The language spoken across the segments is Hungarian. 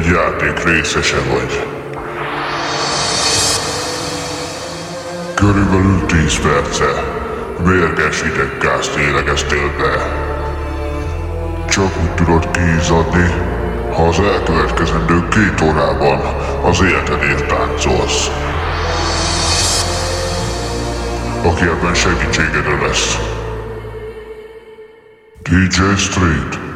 egy játék részese vagy. Körülbelül 10 perce mérges ideggázt élegeztél be. Csak úgy tudod kiizzadni, ha az elkövetkezendő két órában az életedért táncolsz. Aki ebben segítségedre lesz. DJ Street.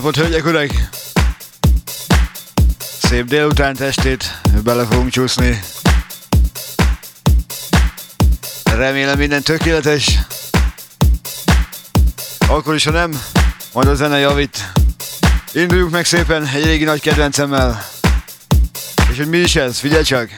Napot, hölgyek, urak! Szép délután testét bele fogunk csúszni. Remélem minden tökéletes. Akkor is, ha nem, majd a zene javít. Induljunk meg szépen egy régi nagy kedvencemmel. És hogy mi is ez? Figyelj csak!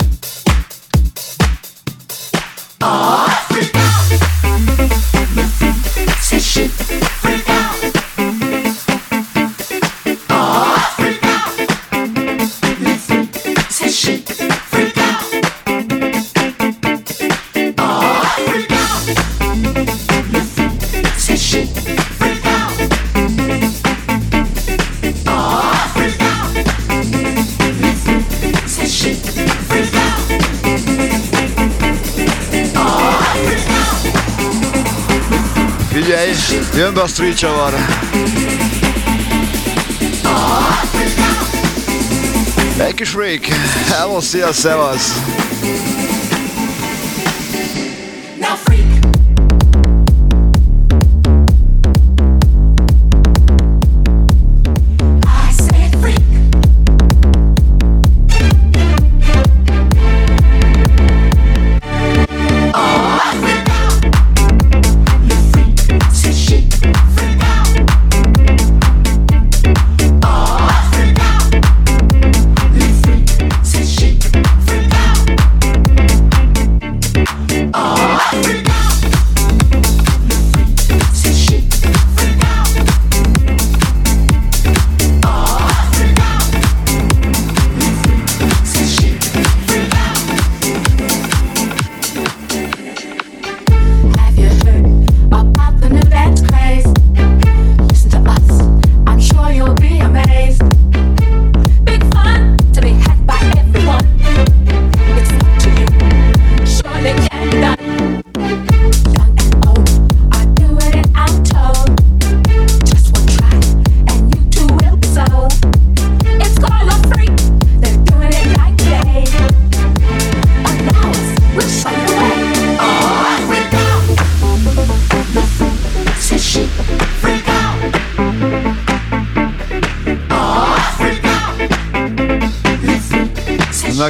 Jön be a street csavar. Egy kis freak. Hello, szia, szevasz.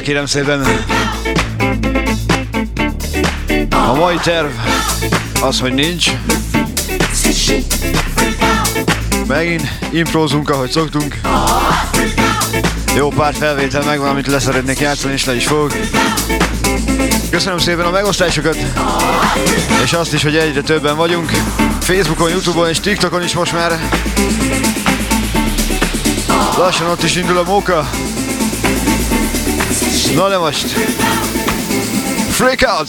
Kérem szépen. A mai terv az, hogy nincs. Megint improzunk, ahogy szoktunk. Jó pár felvétel megvan, amit leszeretnék játszani, és le is fog. Köszönöm szépen a megosztásokat, és azt is, hogy egyre többen vagyunk. Facebookon, Youtube-on és TikTokon is most már. Lassan ott is indul a móka. No le most. Freak out!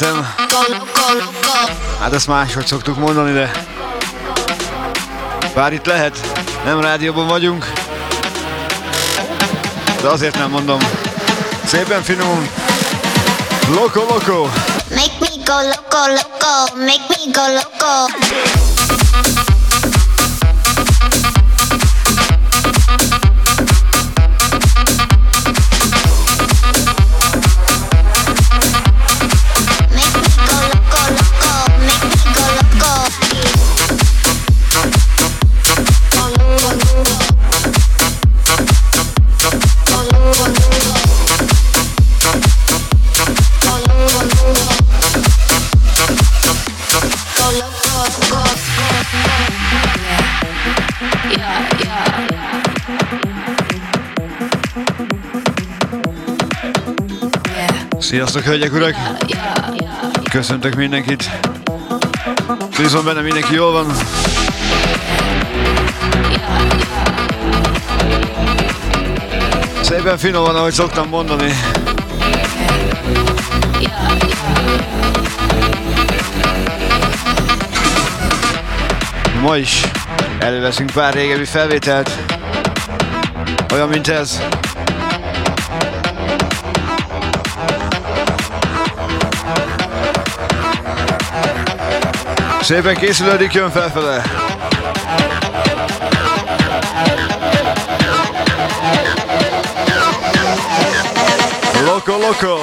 Kedvencem. Hát ezt máshogy szoktuk mondani, de bár itt lehet, nem rádióban vagyunk, de azért nem mondom. Szépen finom. Loco, loco. Make me go loco, loco. Make me go loco. Sziasztok, hölgyek, urak! Köszöntök mindenkit! Bízom benne mindenki jól van. Szépen finom van, ahogy szoktam mondani. Ma is előveszünk pár régebbi felvételt, olyan, mint ez. Szépen készülődik, jön felfele. Loco, loco.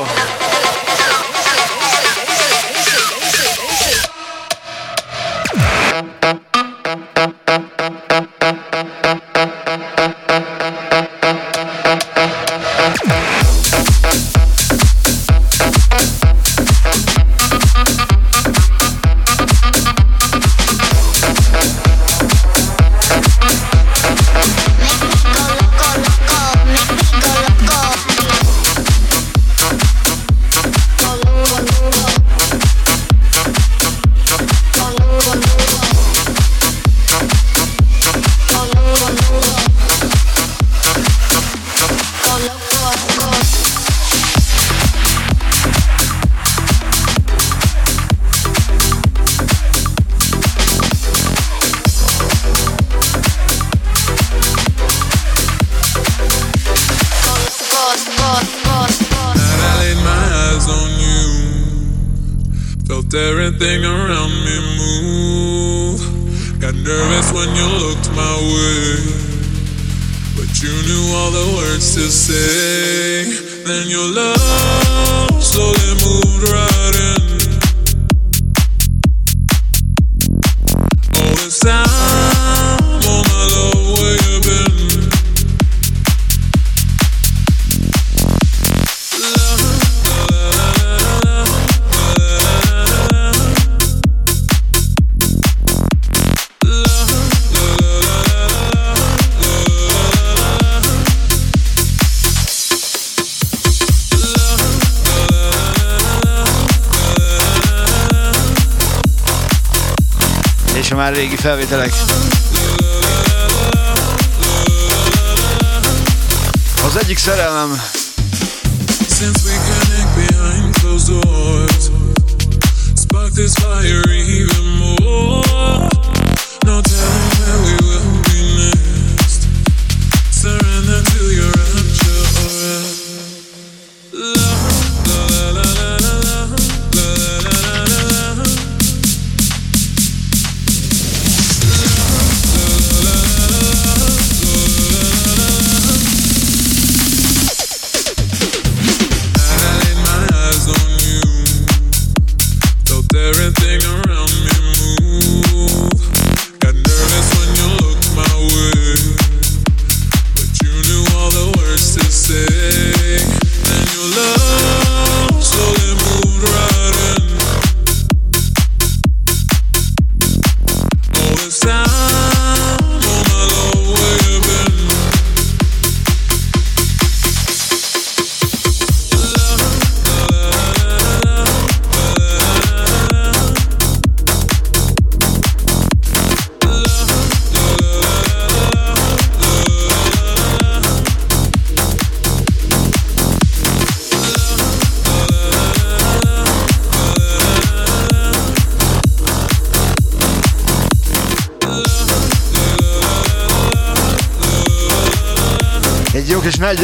Nagy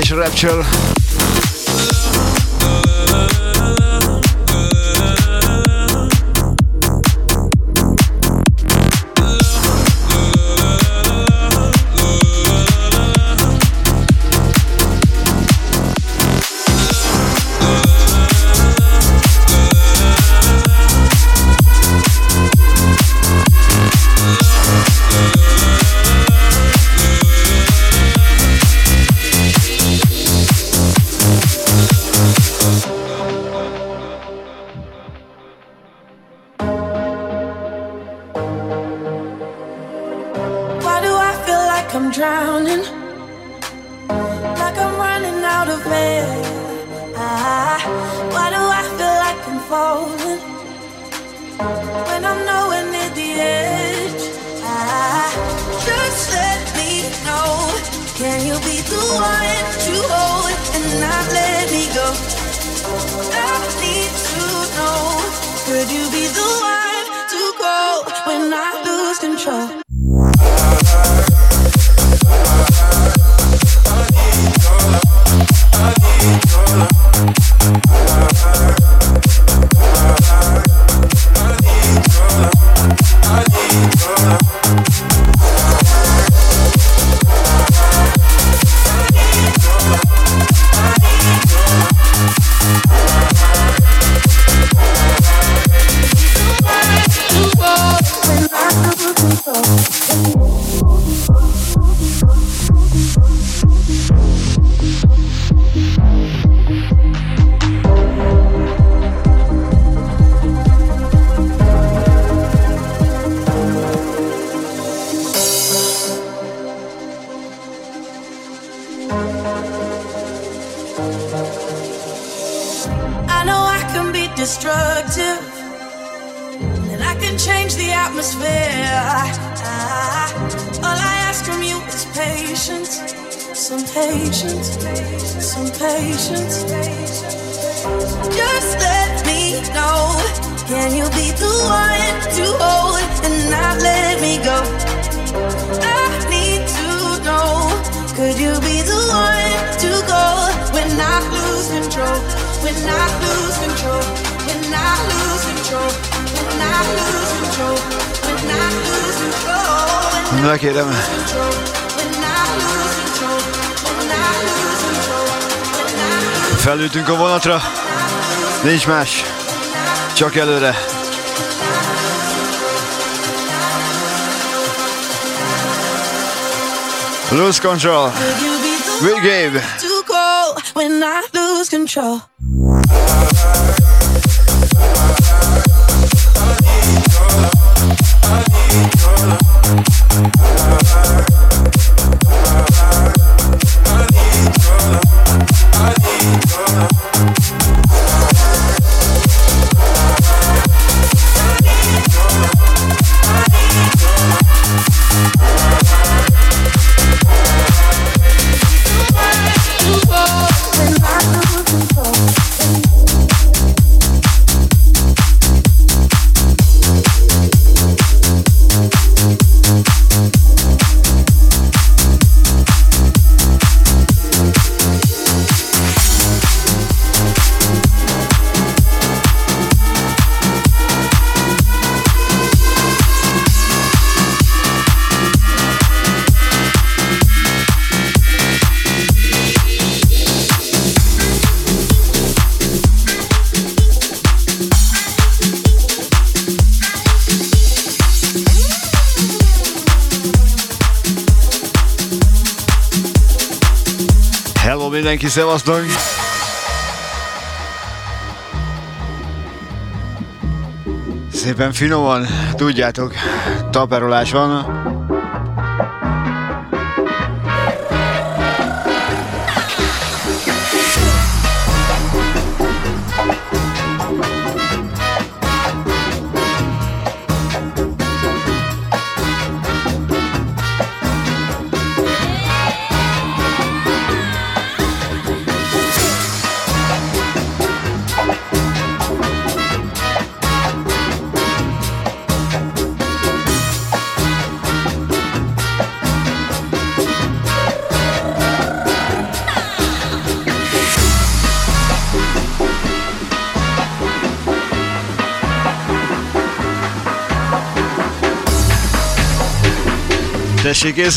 és Rapture. galera. Lose control. We gave. Too cold when I lose control. Szevasztok! Szépen finoman, tudjátok, taperolás van. She gives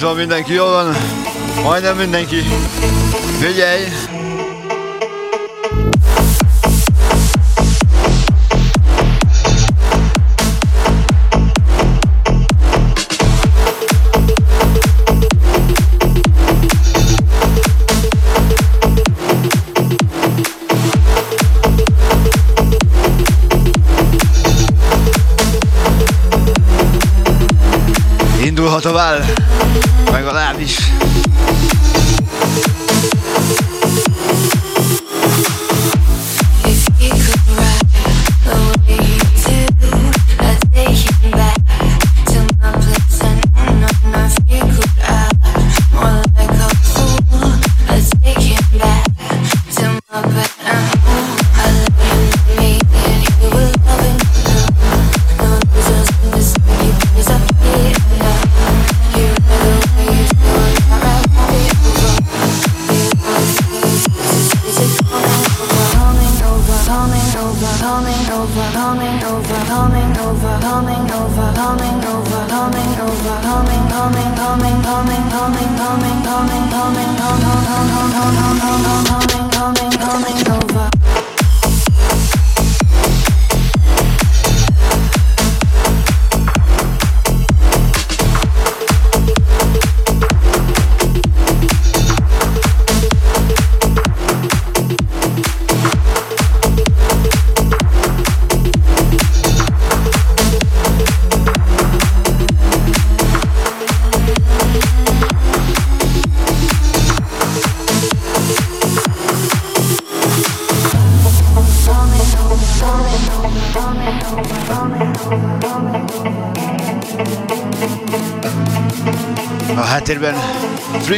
itt van mindenki, jól van? Majdnem mindenki. Figyelj!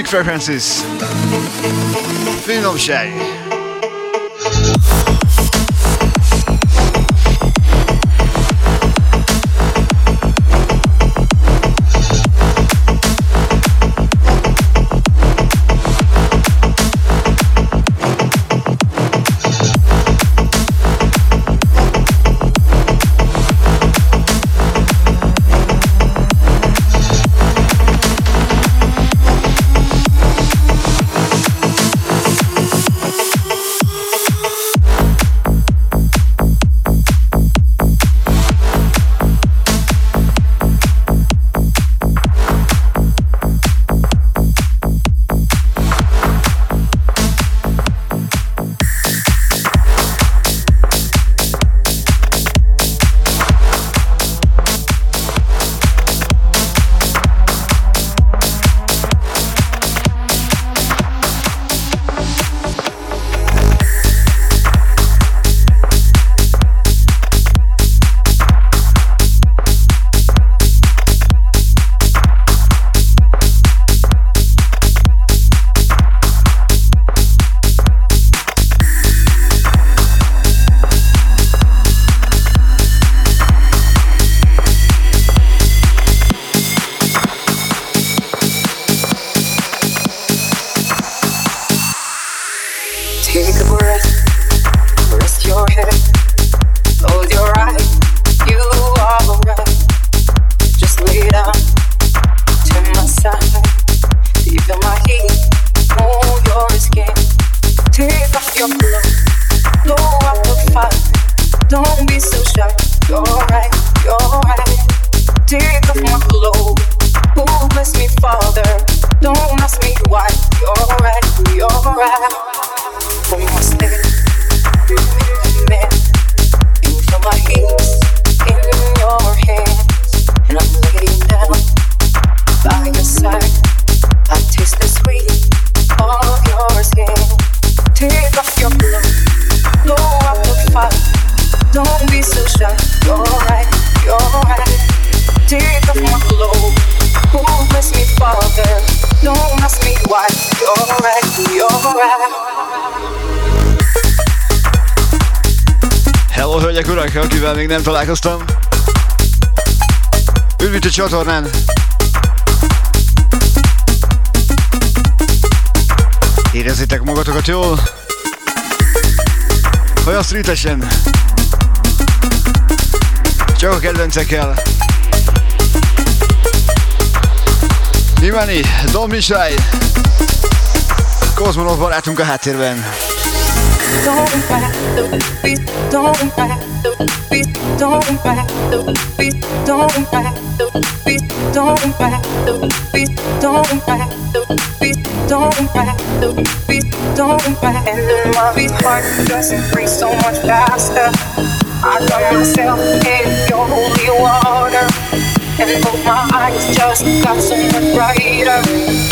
Big W nowym się. Freak Preferences Finomság nem találkoztam. Üdvít a csatornán! Érezzétek magatokat jól! Olyan streetesen! Csak a kedvencekkel! Mimani, Don Misai! Kozmonov barátunk a háttérben! Just got so much brighter.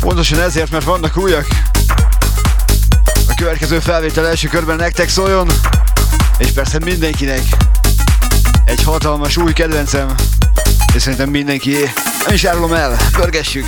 Pontosan ezért, mert vannak újak. A következő felvétel első körben nektek szóljon, és persze mindenkinek egy hatalmas új kedvencem, és szerintem mindenki, nem is árulom el, pörgessük!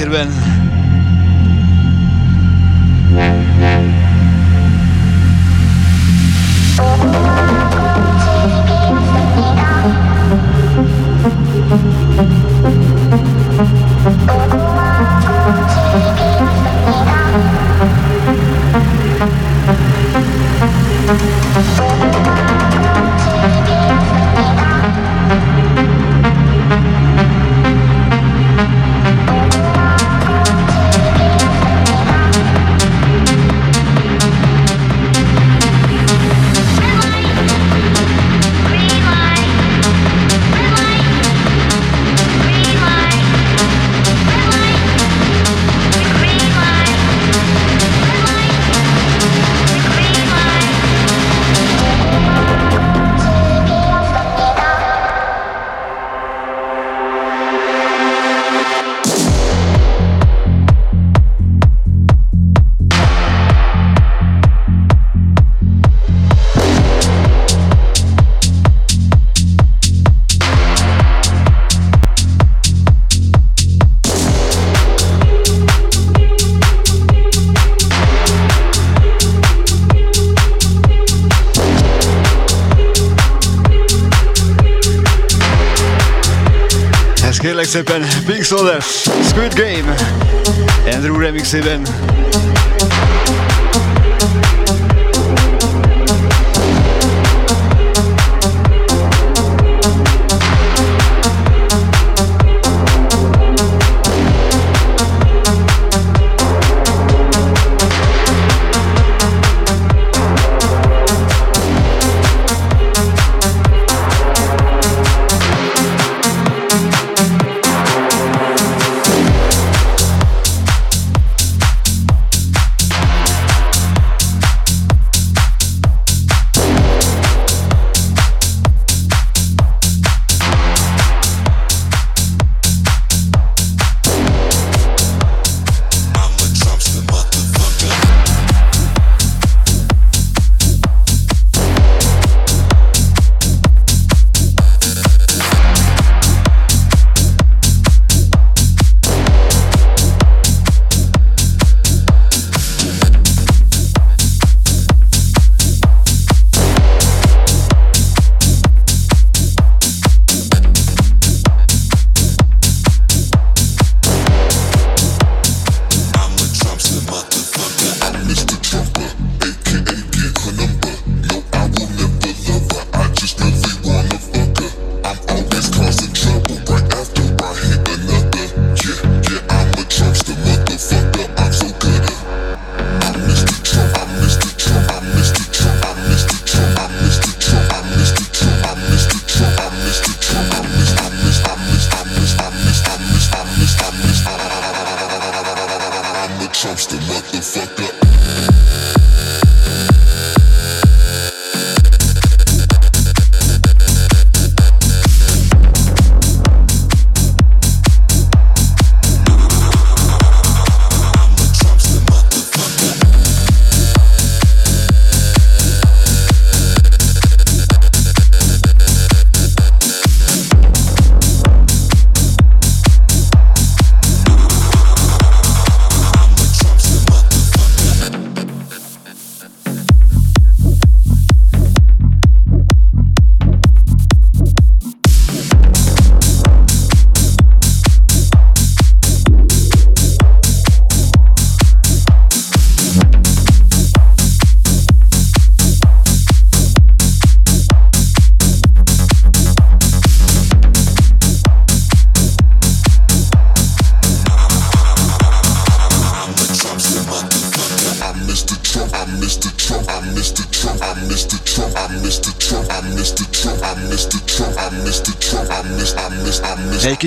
Tirben. Pixel eh? Squid Game. Andrew Remix event.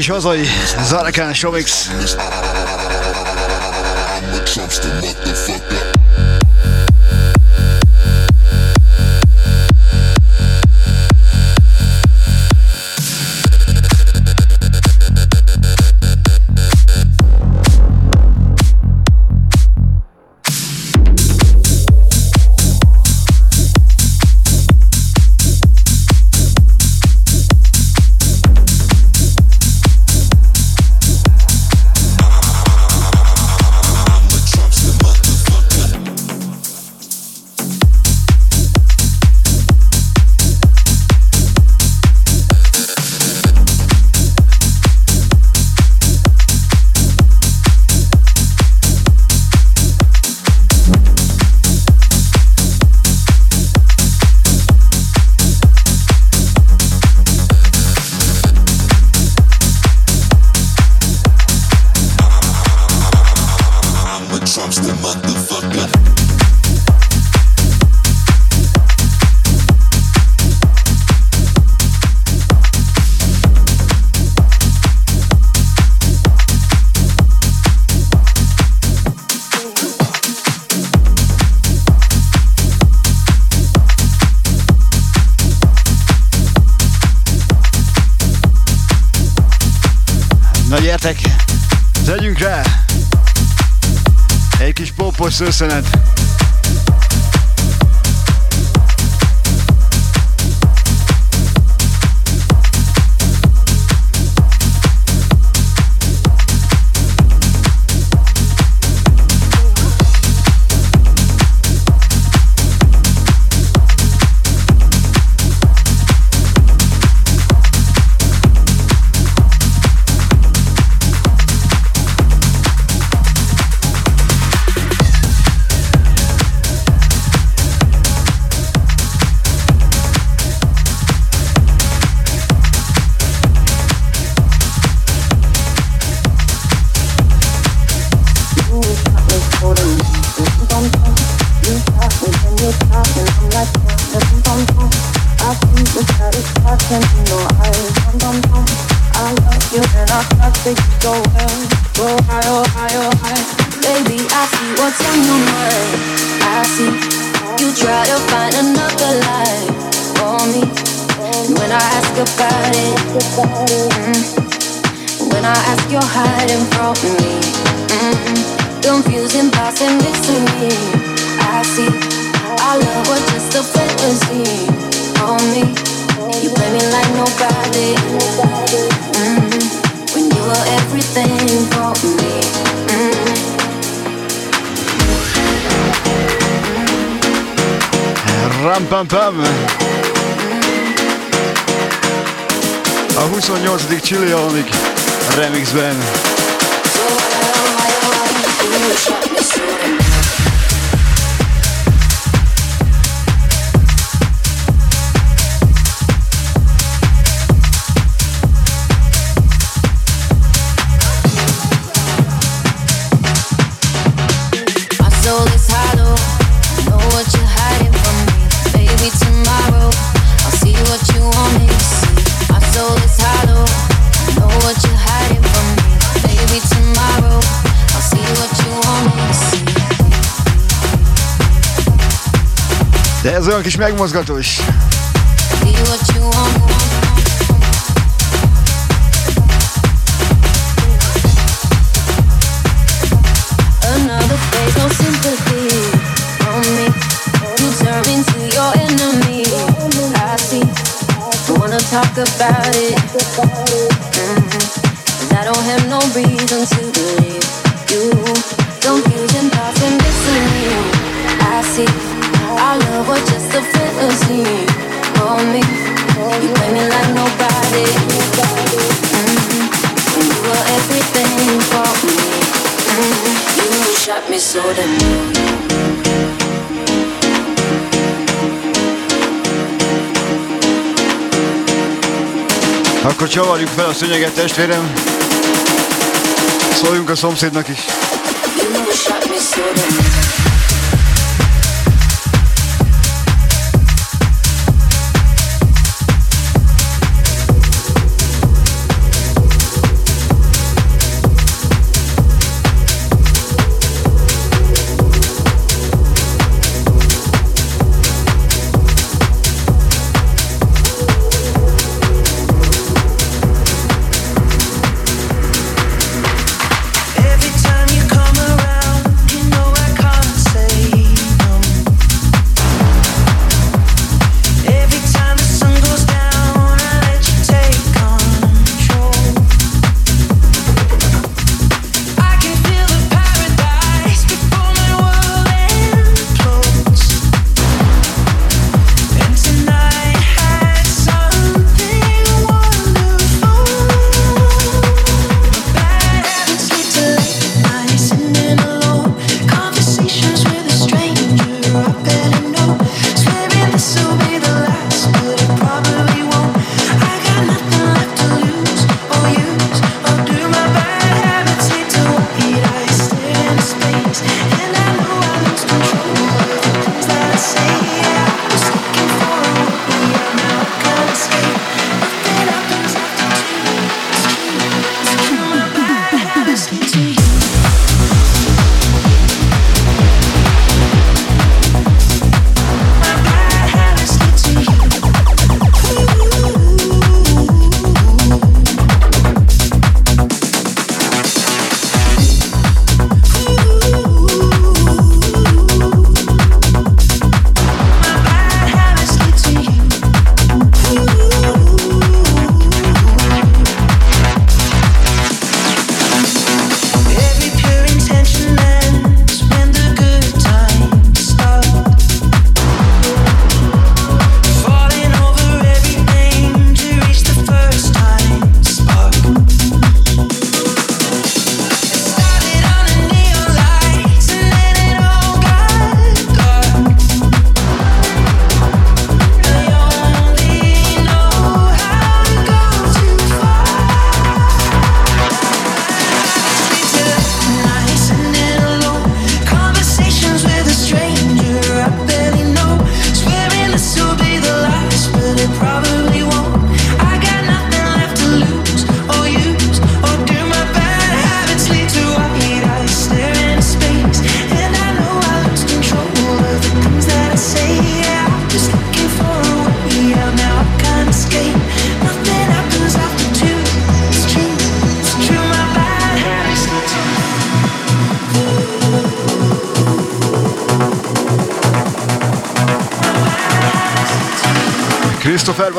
Kis hazai Zarakán This isn't it? Ich merke Geschmack muss Gott durch. csavarjuk fel a szönyeget, testvérem. Szóljunk a szomszédnak is. You know,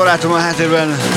barátom a háttérben.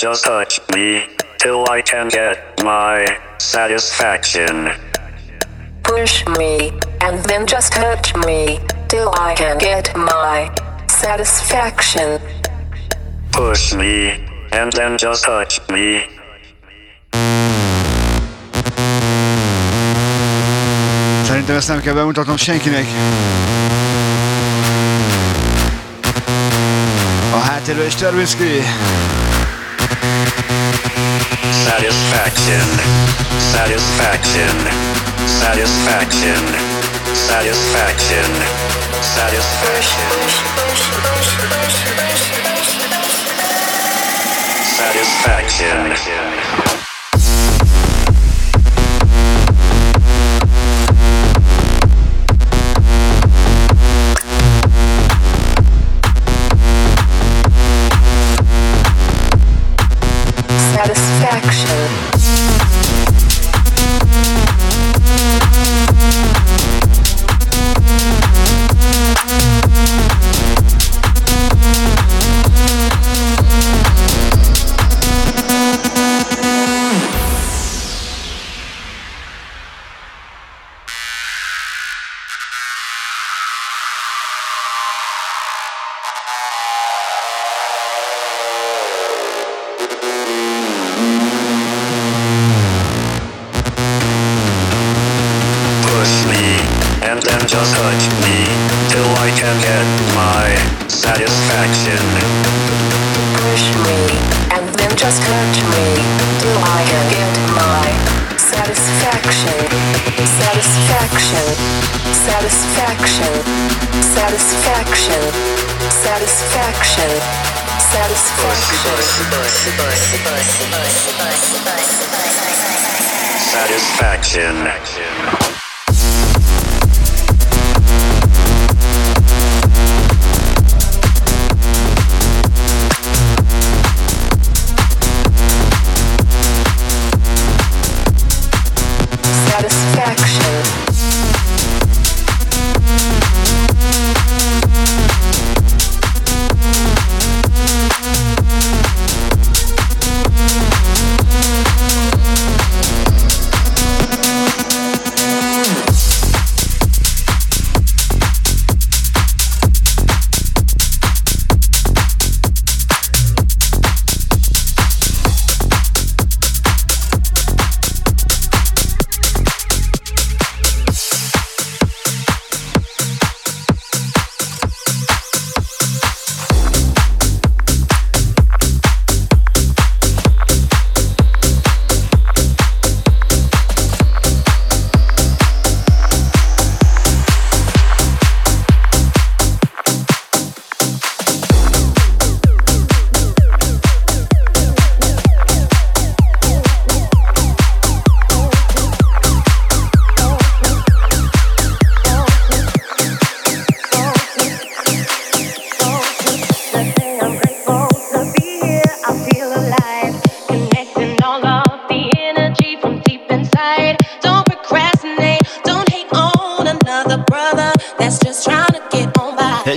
Just touch me till I can get my satisfaction. Push me and then just touch me till I can get my satisfaction. Push me and then just touch me. Szerintem ezt nem kell bemutatnom senkinek. A háttérben is Tervinski. Satisfaction. Satisfaction. Satisfaction. Satisfaction. Satisfaction. Satisfaction.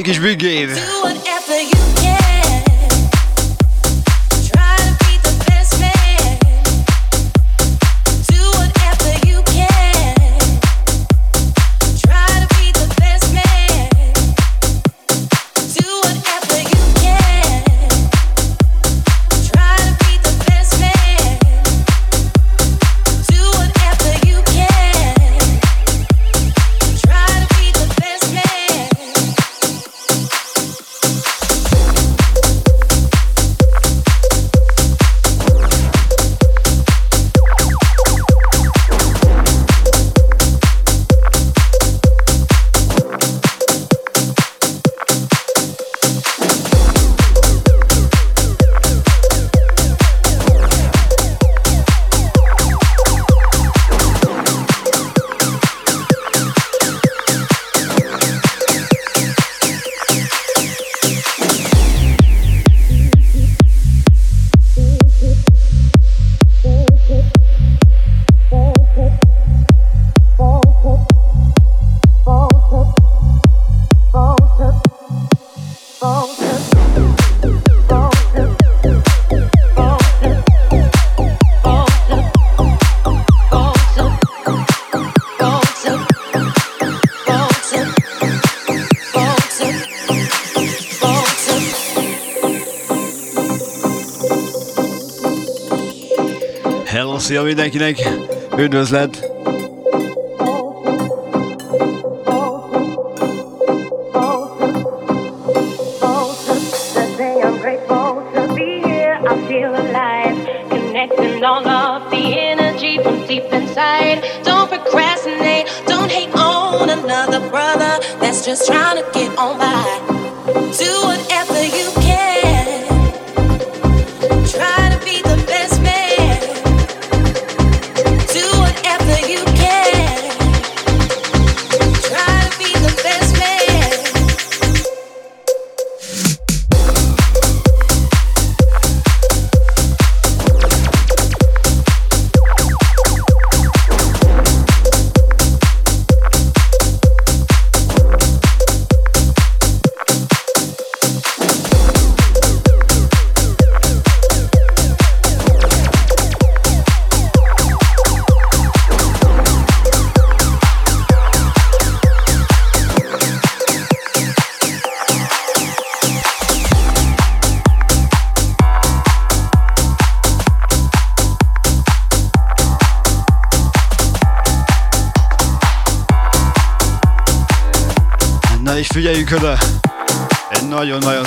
Que his big game. Mindenkinek, üdvözlet!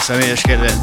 személyeskedve.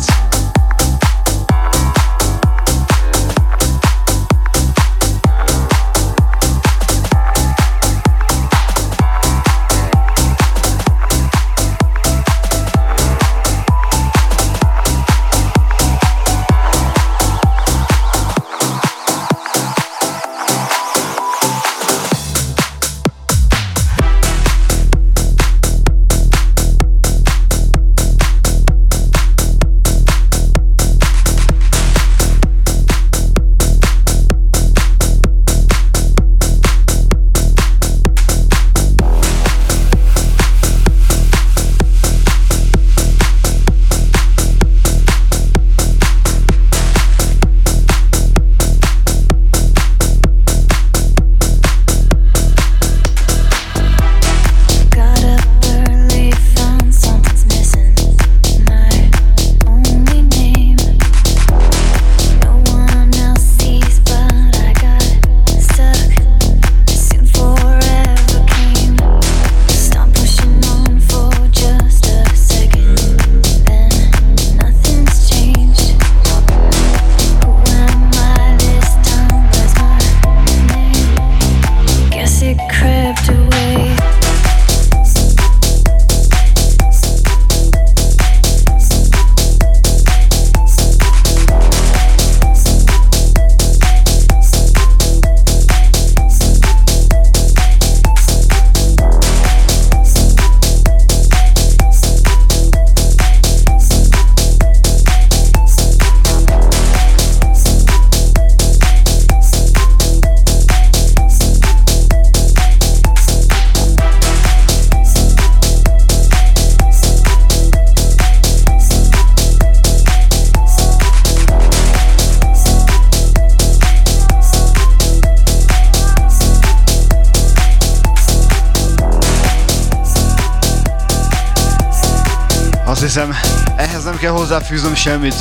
Hozzáfűznöm semmit.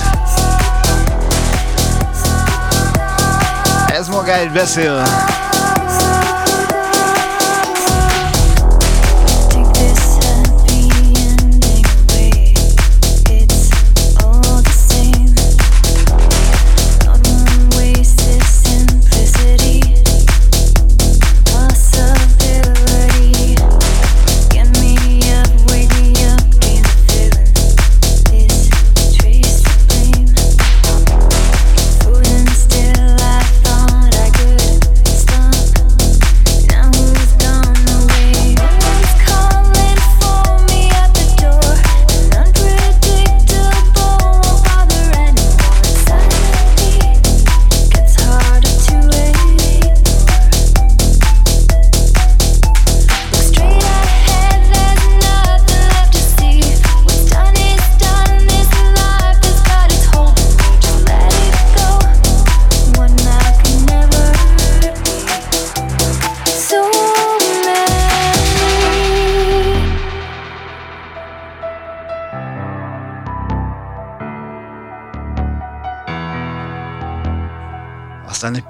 Ez magáért beszél.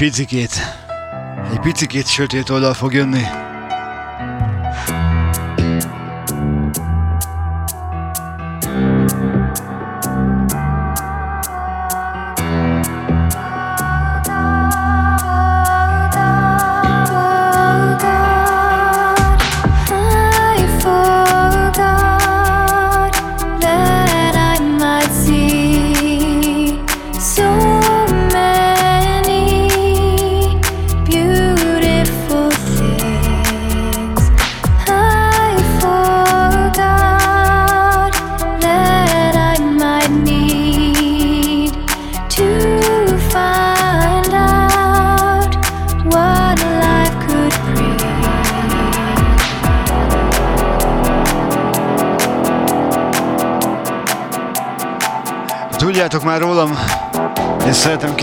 Picikét, egy picikét sötét oldal fog jönni.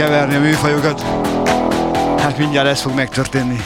Keverni a műfajokat. Hát mindjárt ez fog megtörténni.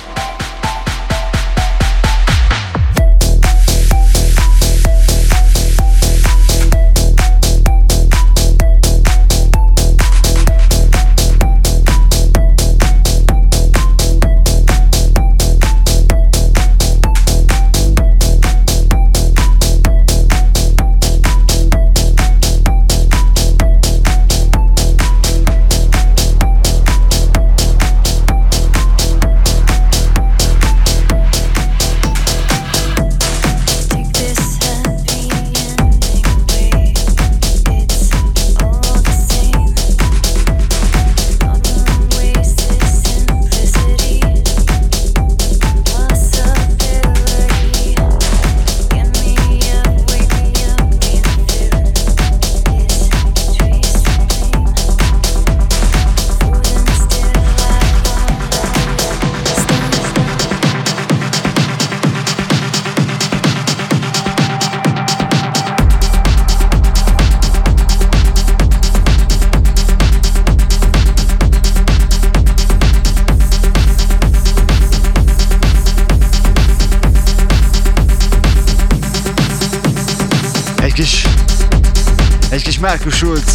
большое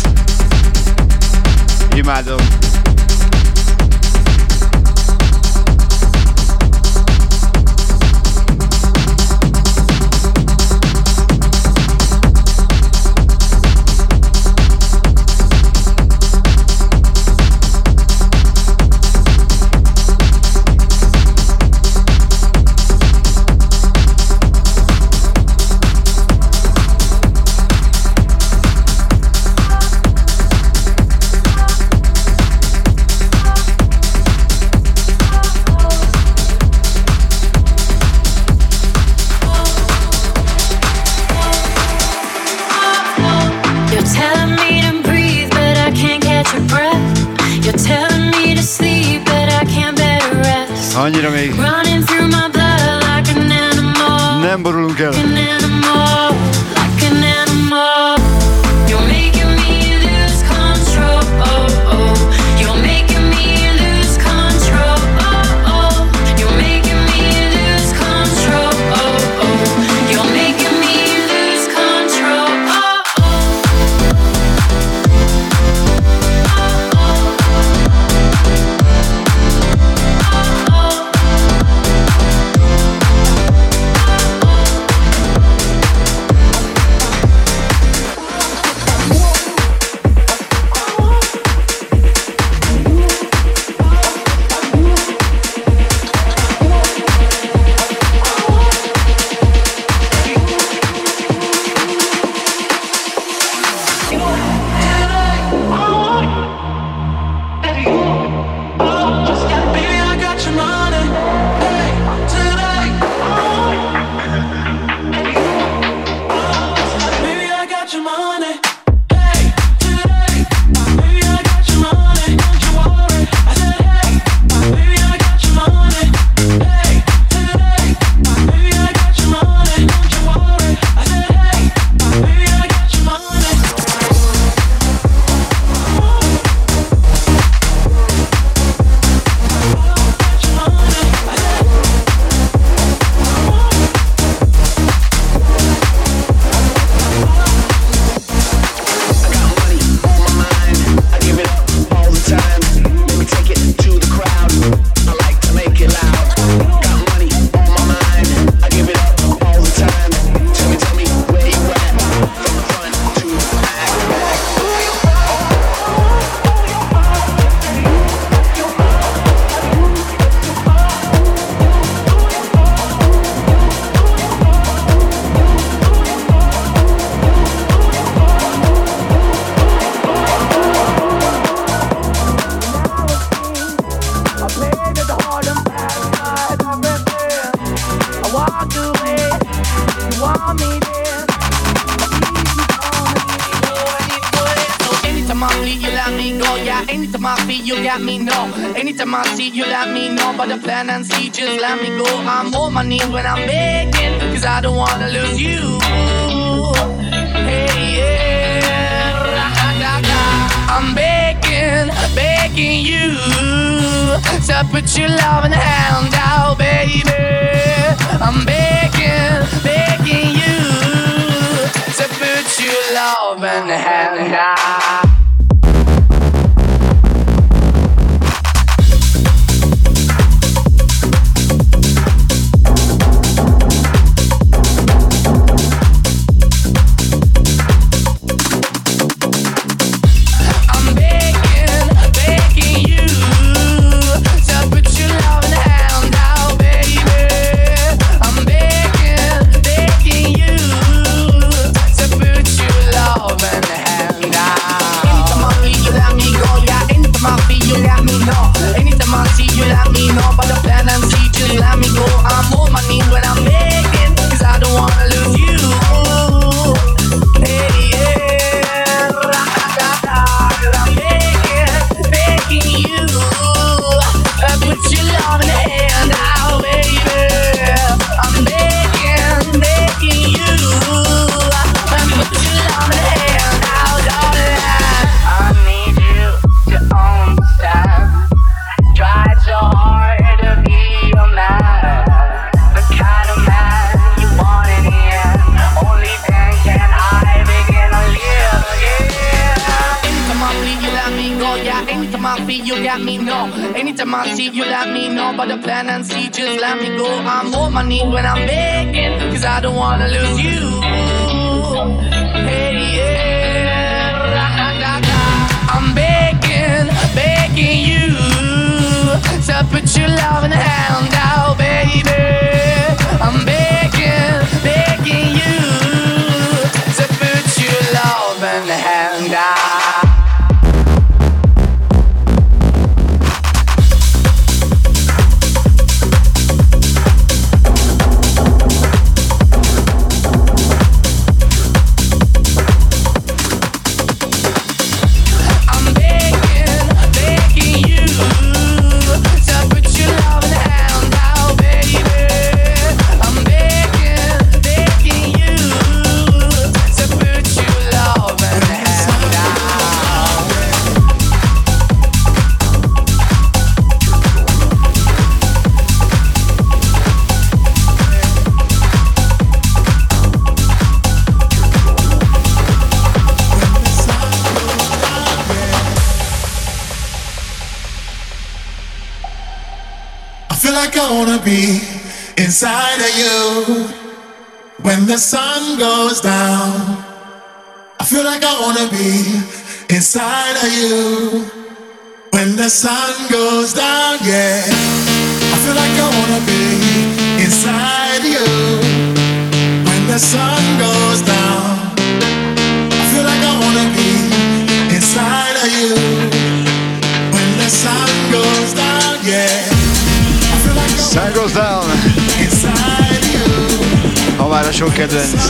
kedvenc.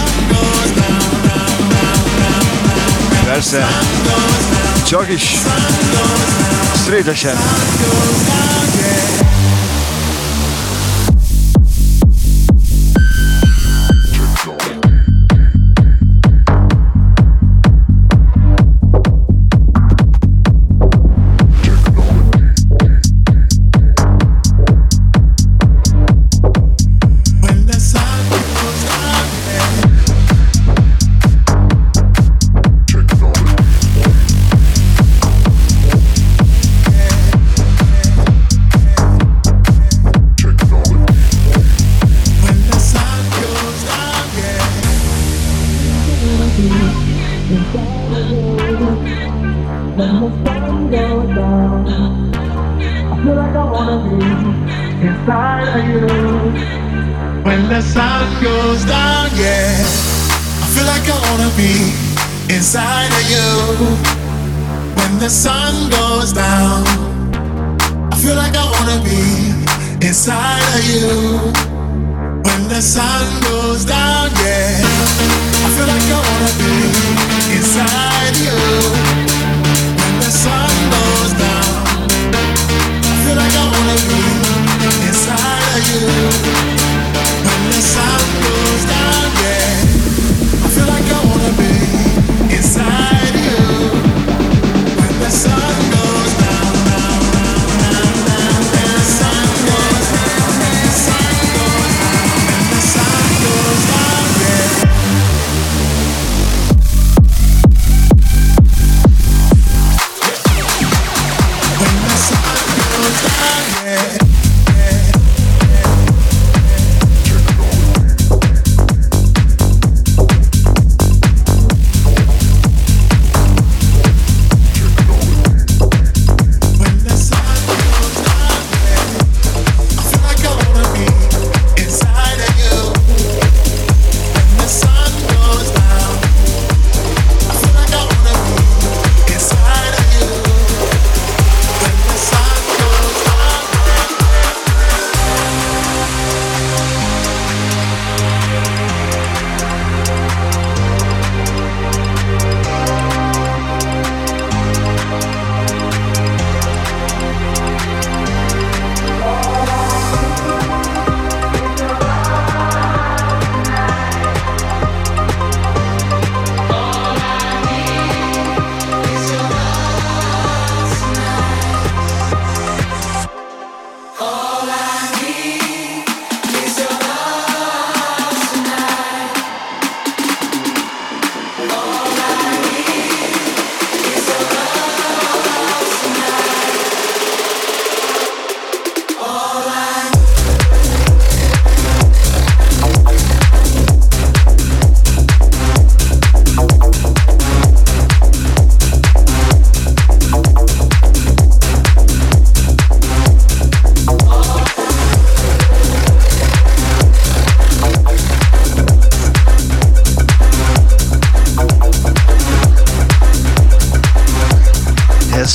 Persze. Csak is. Straight-esen.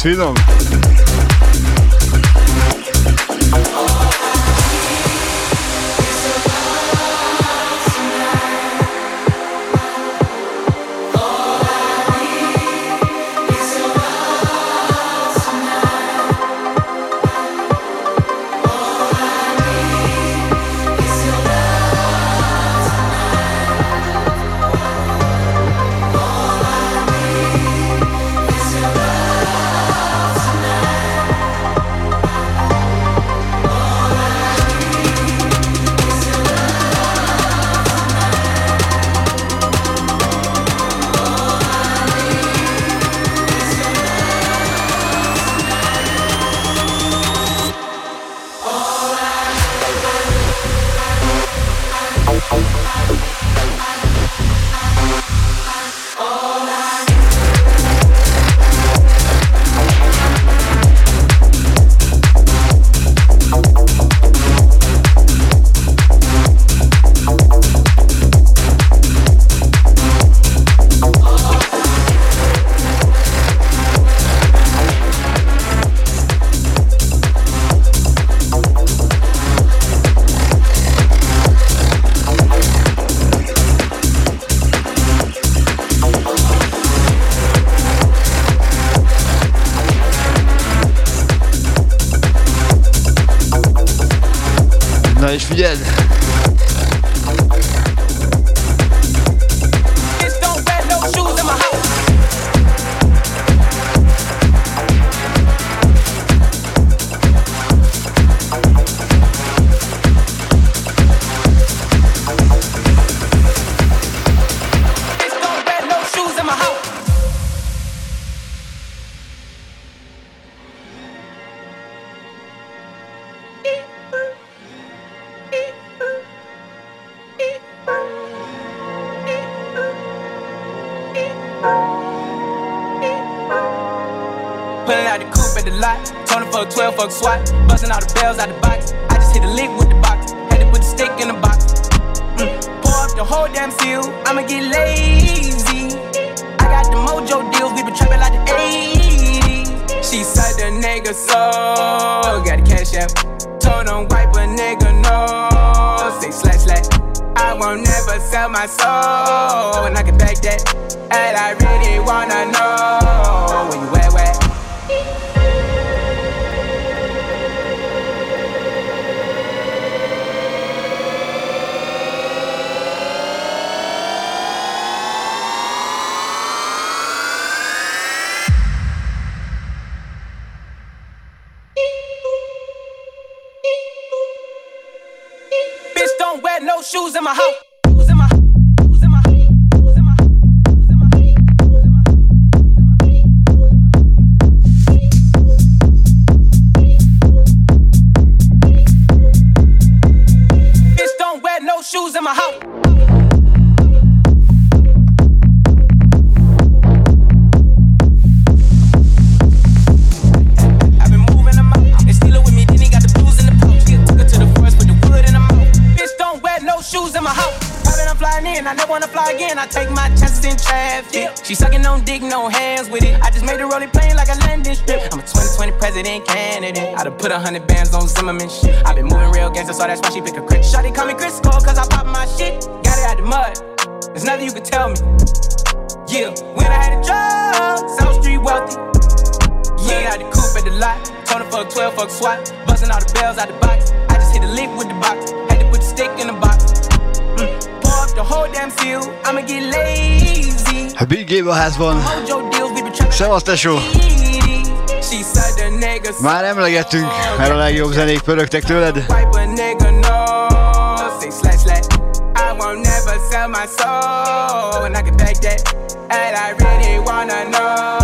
wieder. lot. Told him for a 12, fuck SWAT. Bustin' all the bells out the box. I just hit a lick with the box. Had to put the stick in the box. Mm. Pour up the whole damn seal. I'ma get lazy. I got the mojo deals. We been trapping like the 80s. She said the nigga so. Got a cash app. Told him wipe a nigga no. Say slash slash. I won't never sell my soul. And I can back that. And I really wanna know where you at. I done put a hundred bands on Zimmerman shit. i been moving real gangster, so that's why she pick a crit. Shotty call me Chris Cole, cause I pop my shit. Got it out the mud. There's nothing you can tell me. Yeah, when I had a job, South Street wealthy. Yeah, out the coupe at the lot. Tony fuck 12, fuck SWAT. Busting all the bells out the box. I just hit a lick with the box. Had to put the stick in the box. Mm. Pour up the whole damn field, I'ma get lazy. Habit gave a Big Game házban. Szevasz tesó! Már emlegettünk, a legjobb zenék pörögtek tőled. Never sell my soul, and I can take that. And I really wanna know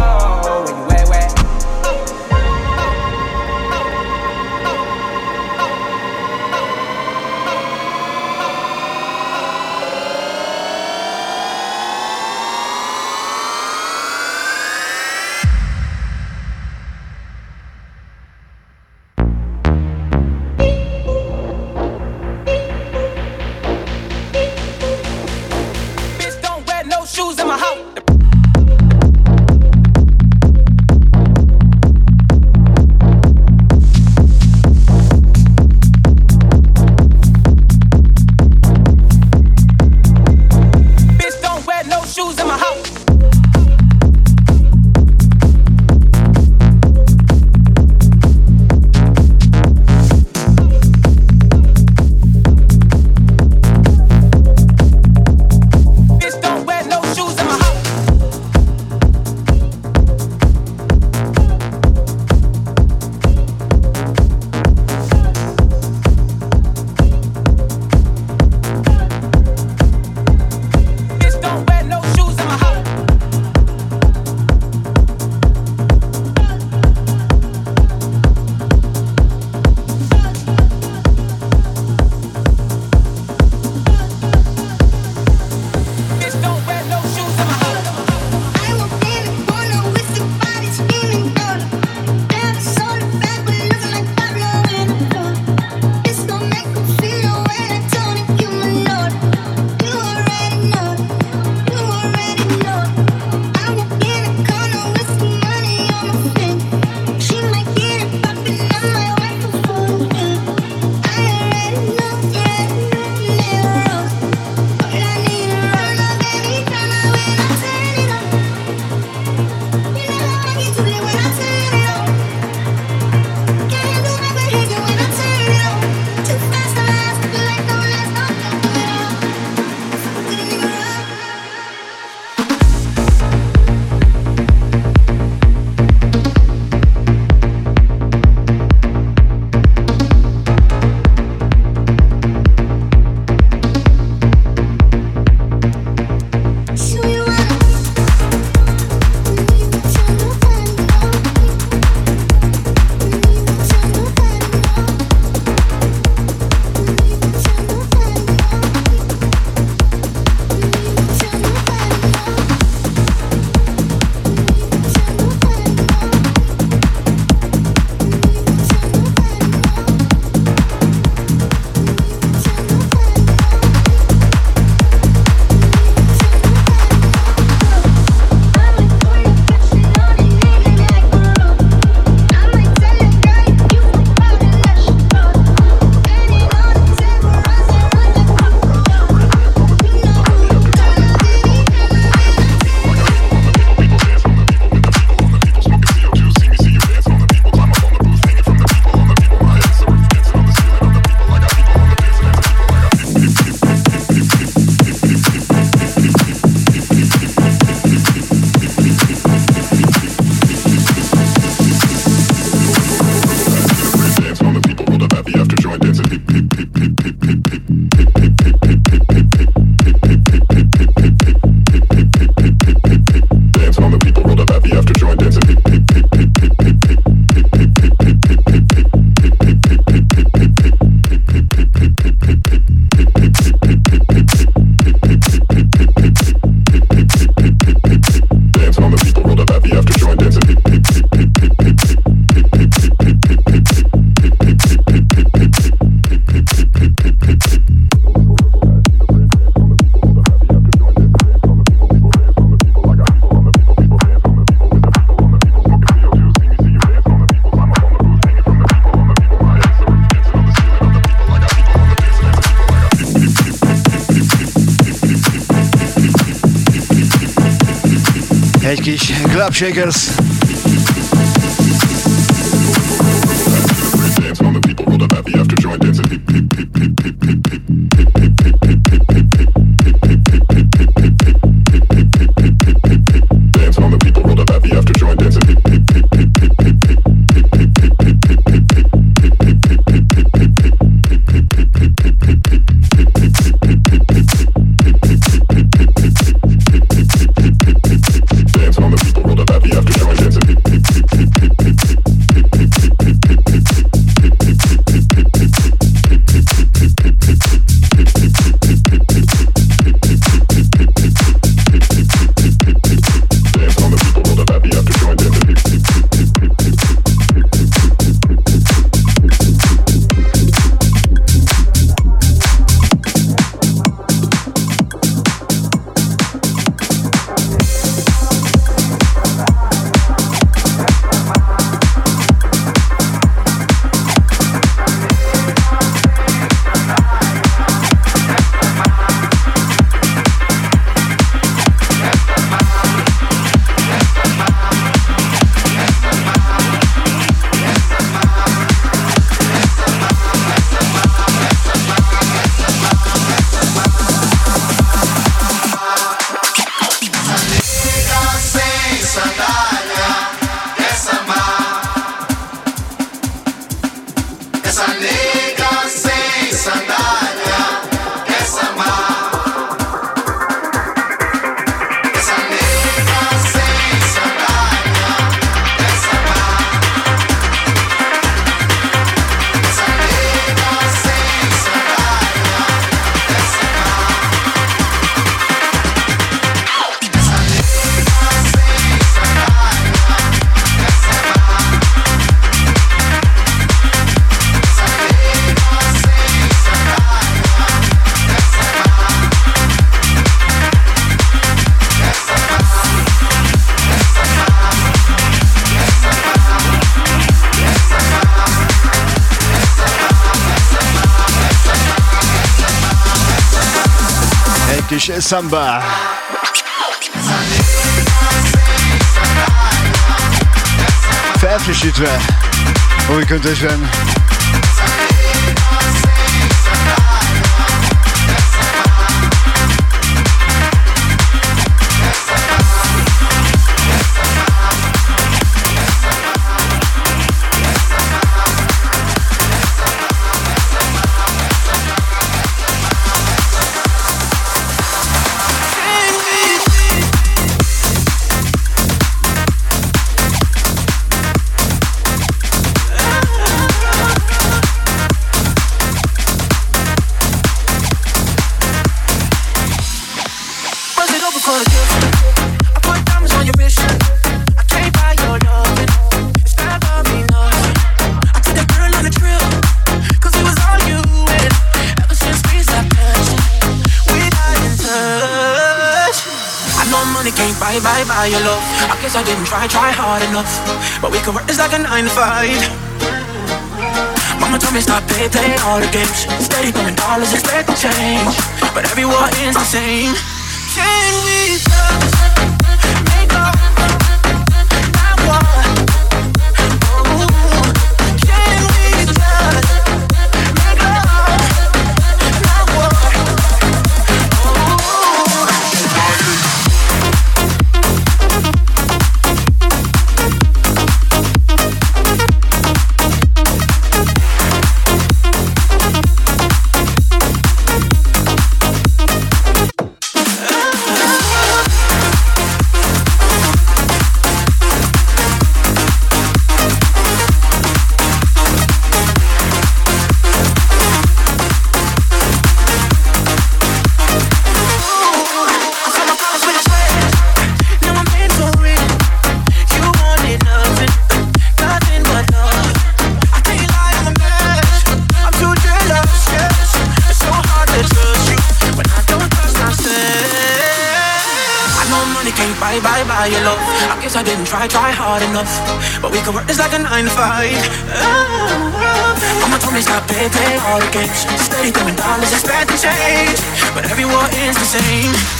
Shakers. Samba. Felfrissítve új köntösben. Like a nine to five. Mama told me stop play, play all the games. Steady throwing dollars, expect to change. But every war ends the same. Can we just We work this like a nine to five. Oh, Mama told me stop play, play all the games. Steady throwing dollars, expect to change. But every war is the same.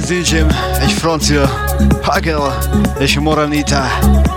Dj egy francia Hagel és Moranita.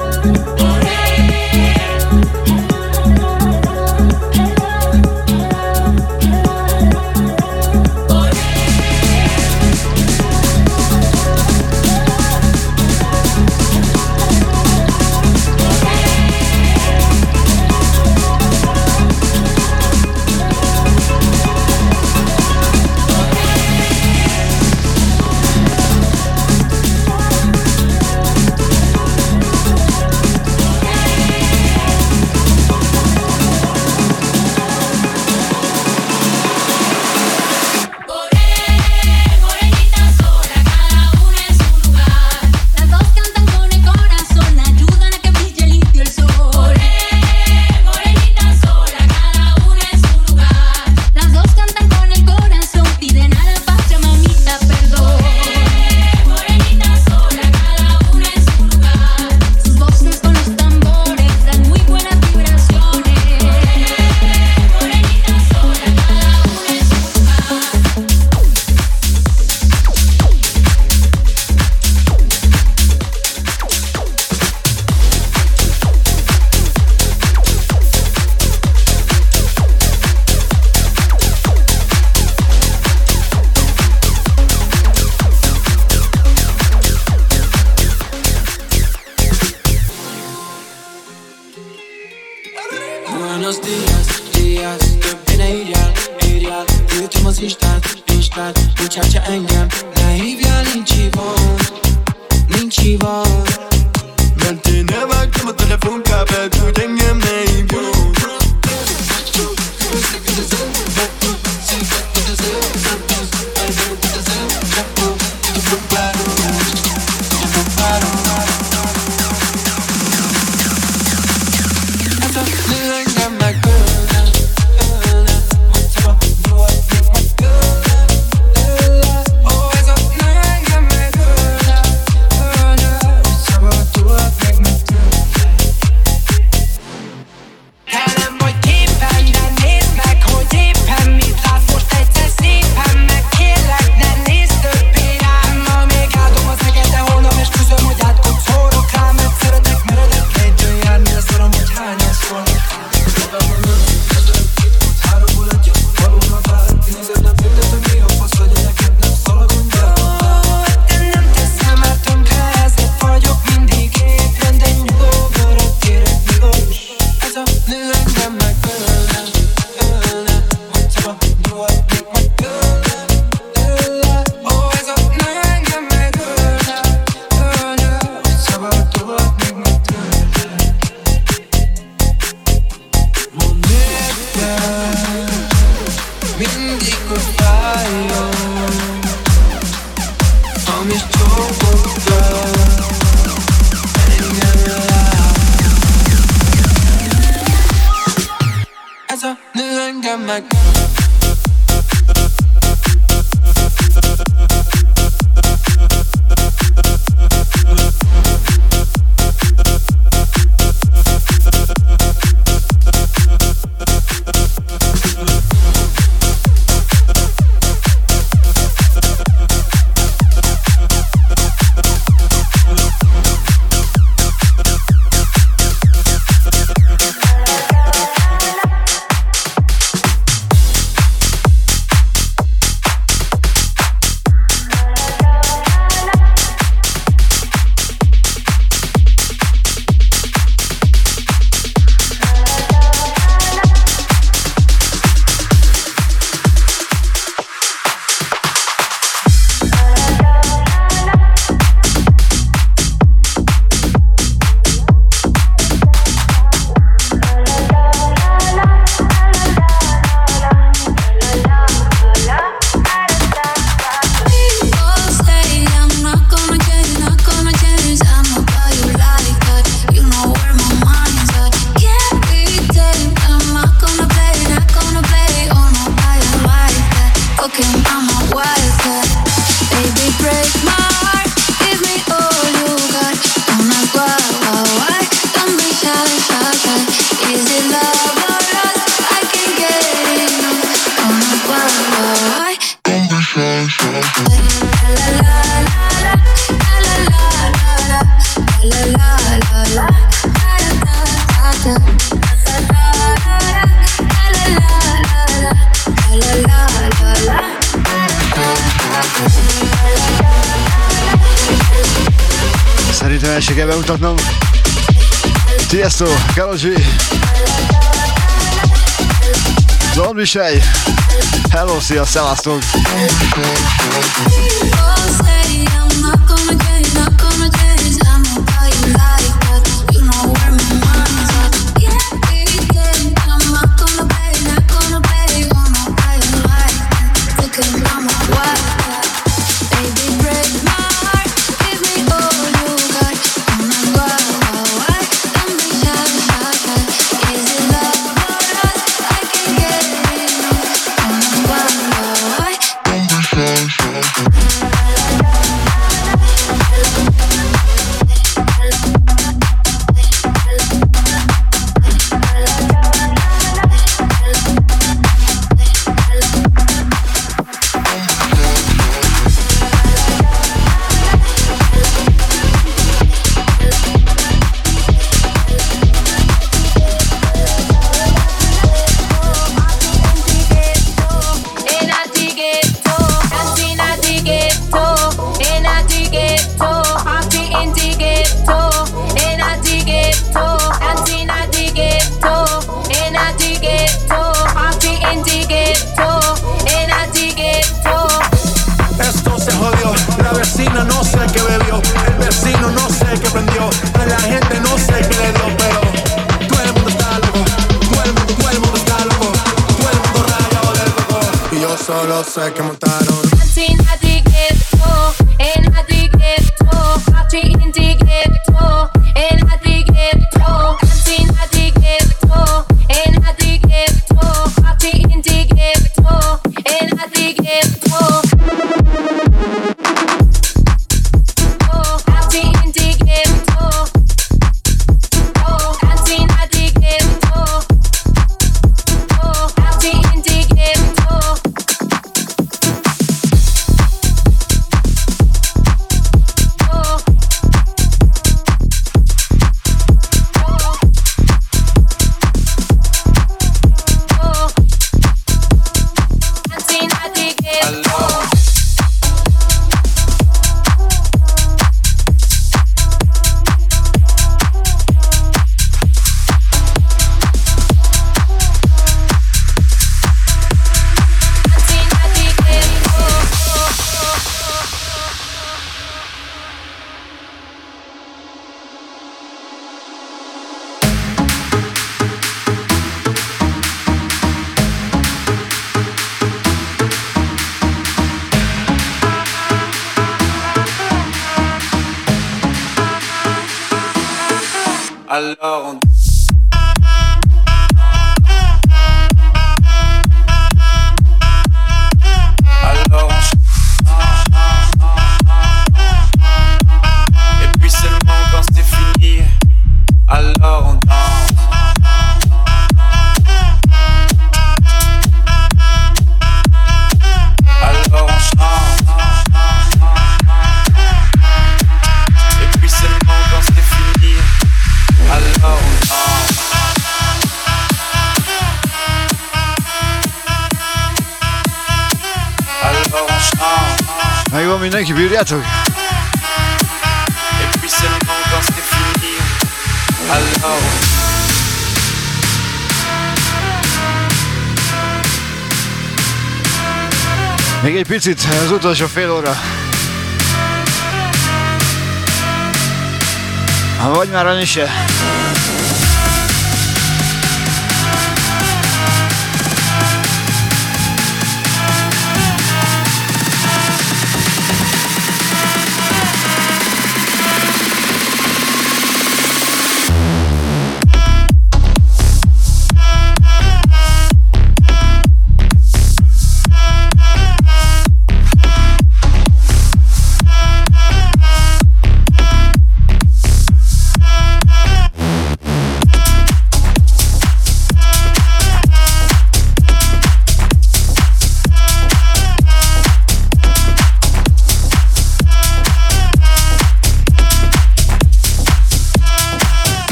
viselj! Hello, szia, szevasztok! vecino no sé qué bebió, el vecino no sé qué prendió, a la gente no sé qué le dio, pero todo el mundo está loco, todo el mundo, todo el mundo loco, todo el mundo del loco, y yo solo sé que montaron. az utolsó fél óra. Vagy már a se.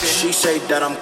She said that I'm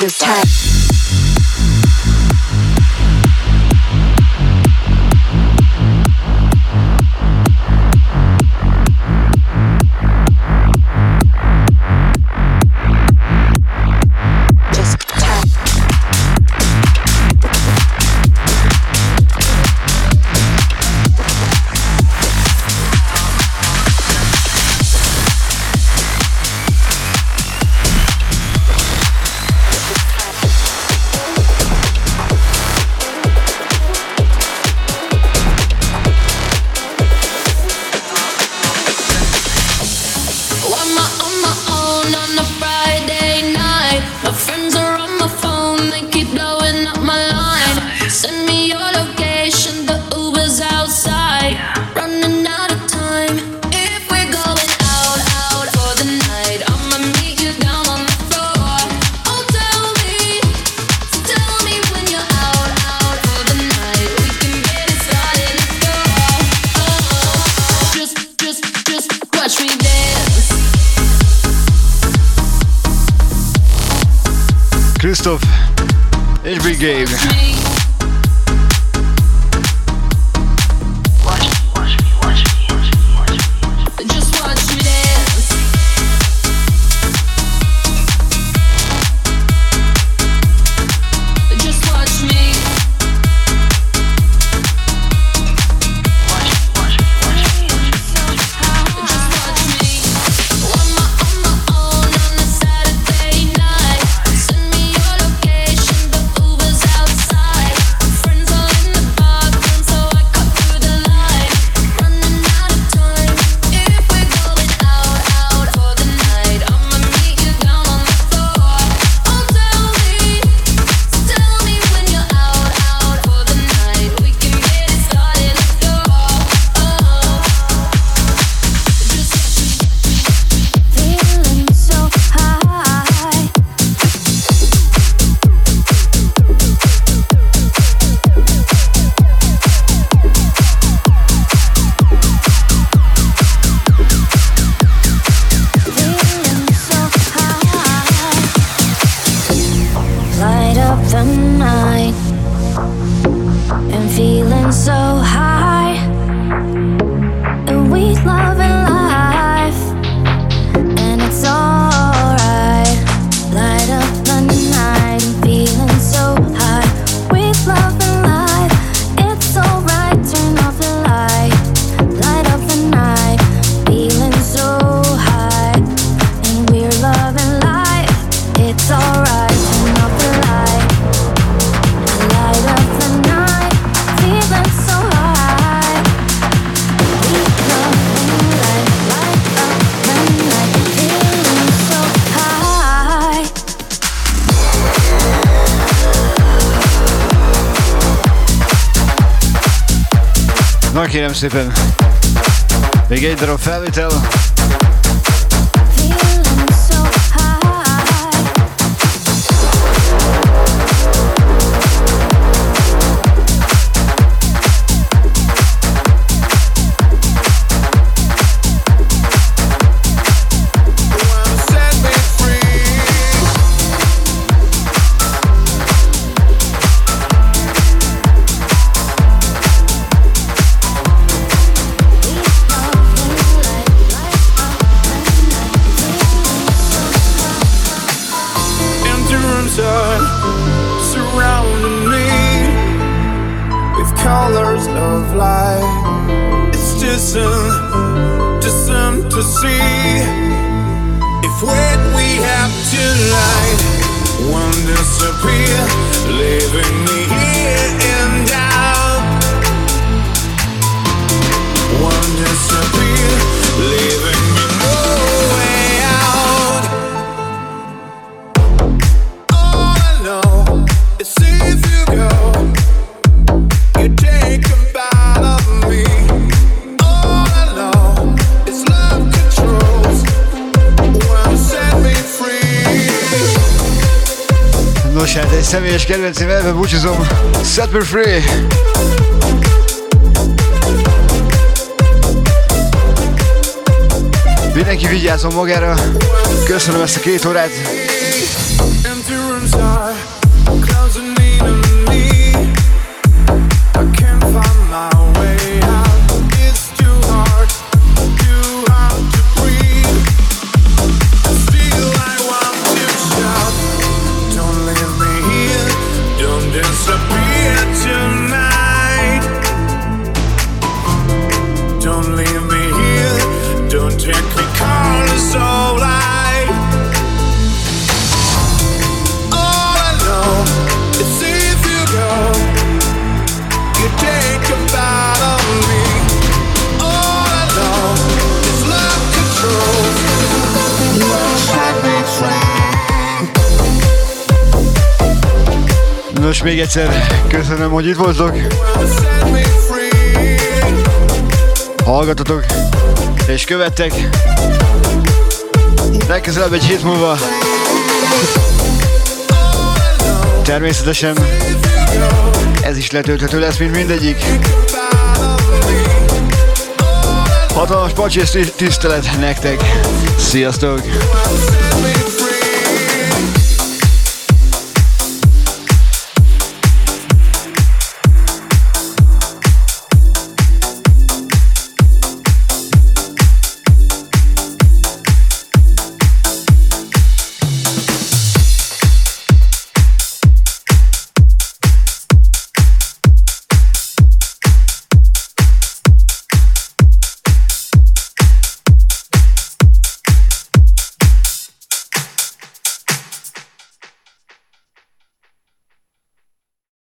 this time. kérem szépen. Még egy darab felvétel. kedvencem elve búcsúzom. Set me free! Mindenki vigyázzon magára. Köszönöm ezt a két órát. és még egyszer köszönöm, hogy itt voltok. Hallgatotok és követtek. Legközelebb egy hét múlva. Természetesen ez is letölthető lesz, mint mindegyik. Hatalmas pacs és tisztelet nektek. Sziasztok!